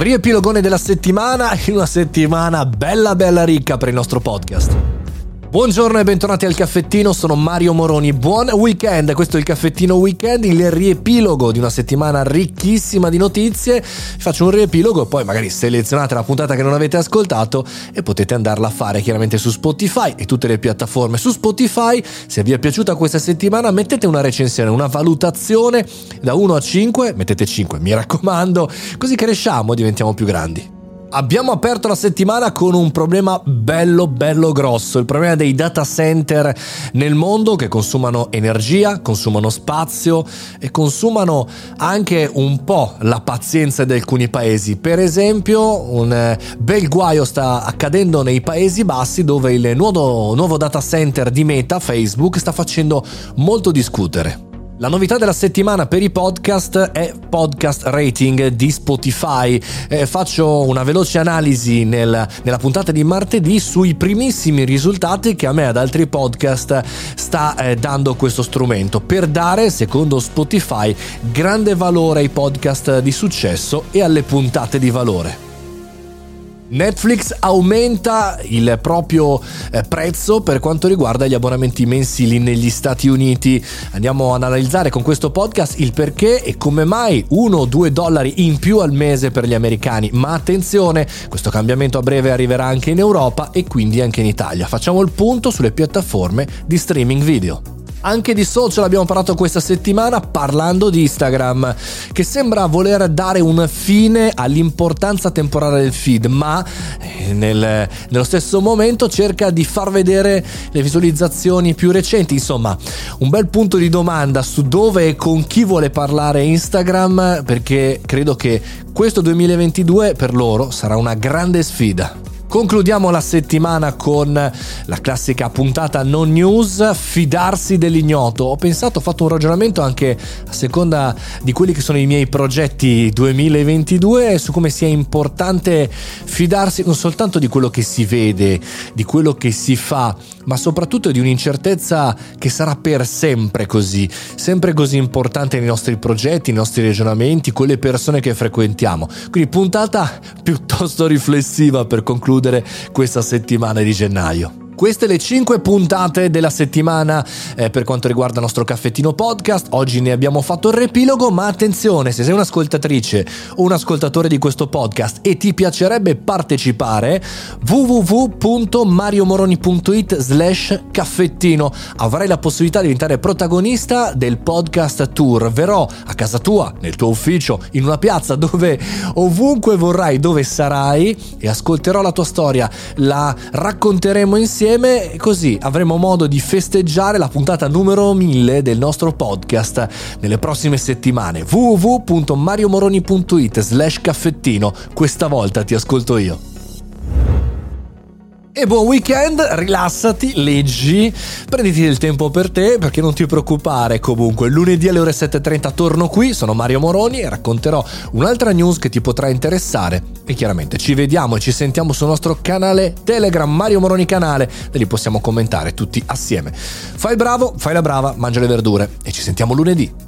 Riepilogone della settimana in una settimana bella bella ricca per il nostro podcast. Buongiorno e bentornati al caffettino, sono Mario Moroni. Buon weekend, questo è il caffettino weekend, il riepilogo di una settimana ricchissima di notizie. Faccio un riepilogo poi magari selezionate la puntata che non avete ascoltato e potete andarla a fare chiaramente su Spotify e tutte le piattaforme. Su Spotify, se vi è piaciuta questa settimana, mettete una recensione, una valutazione da 1 a 5, mettete 5, mi raccomando, così cresciamo e diventiamo più grandi. Abbiamo aperto la settimana con un problema bello bello grosso, il problema dei data center nel mondo che consumano energia, consumano spazio e consumano anche un po' la pazienza di alcuni paesi. Per esempio un eh, bel guaio sta accadendo nei Paesi Bassi dove il nuovo, nuovo data center di Meta, Facebook, sta facendo molto discutere. La novità della settimana per i podcast è podcast rating di Spotify. Eh, faccio una veloce analisi nel, nella puntata di martedì sui primissimi risultati che a me ad altri podcast sta eh, dando questo strumento per dare, secondo Spotify, grande valore ai podcast di successo e alle puntate di valore. Netflix aumenta il proprio eh, prezzo per quanto riguarda gli abbonamenti mensili negli Stati Uniti. Andiamo ad analizzare con questo podcast il perché e come mai 1-2 dollari in più al mese per gli americani. Ma attenzione, questo cambiamento a breve arriverà anche in Europa e quindi anche in Italia. Facciamo il punto sulle piattaforme di streaming video. Anche di social abbiamo parlato questa settimana parlando di Instagram, che sembra voler dare un fine all'importanza temporale del feed, ma eh, nel, nello stesso momento cerca di far vedere le visualizzazioni più recenti. Insomma, un bel punto di domanda su dove e con chi vuole parlare Instagram, perché credo che questo 2022 per loro sarà una grande sfida. Concludiamo la settimana con la classica puntata non news, fidarsi dell'ignoto. Ho pensato, ho fatto un ragionamento anche a seconda di quelli che sono i miei progetti 2022 su come sia importante fidarsi non soltanto di quello che si vede, di quello che si fa, ma soprattutto di un'incertezza che sarà per sempre così, sempre così importante nei nostri progetti, nei nostri ragionamenti, con le persone che frequentiamo. Quindi puntata piuttosto riflessiva per concludere concludere questa settimana di gennaio. Queste le 5 puntate della settimana eh, per quanto riguarda il nostro caffettino podcast. Oggi ne abbiamo fatto il repilogo, ma attenzione, se sei un'ascoltatrice o un ascoltatore di questo podcast e ti piacerebbe partecipare, www.mariomoroni.it slash caffettino. Avrai la possibilità di diventare protagonista del podcast tour. Verrò a casa tua, nel tuo ufficio, in una piazza dove ovunque vorrai, dove sarai e ascolterò la tua storia, la racconteremo insieme insieme così avremo modo di festeggiare la puntata numero 1000 del nostro podcast nelle prossime settimane. www.mariomoroni.it slash caffettino. Questa volta ti ascolto io e buon weekend, rilassati, leggi, prenditi del tempo per te perché non ti preoccupare comunque. Lunedì alle ore 7.30 torno qui, sono Mario Moroni e racconterò un'altra news che ti potrà interessare. E chiaramente ci vediamo e ci sentiamo sul nostro canale Telegram, Mario Moroni canale, da lì possiamo commentare tutti assieme. Fai il bravo, fai la brava, mangia le verdure e ci sentiamo lunedì.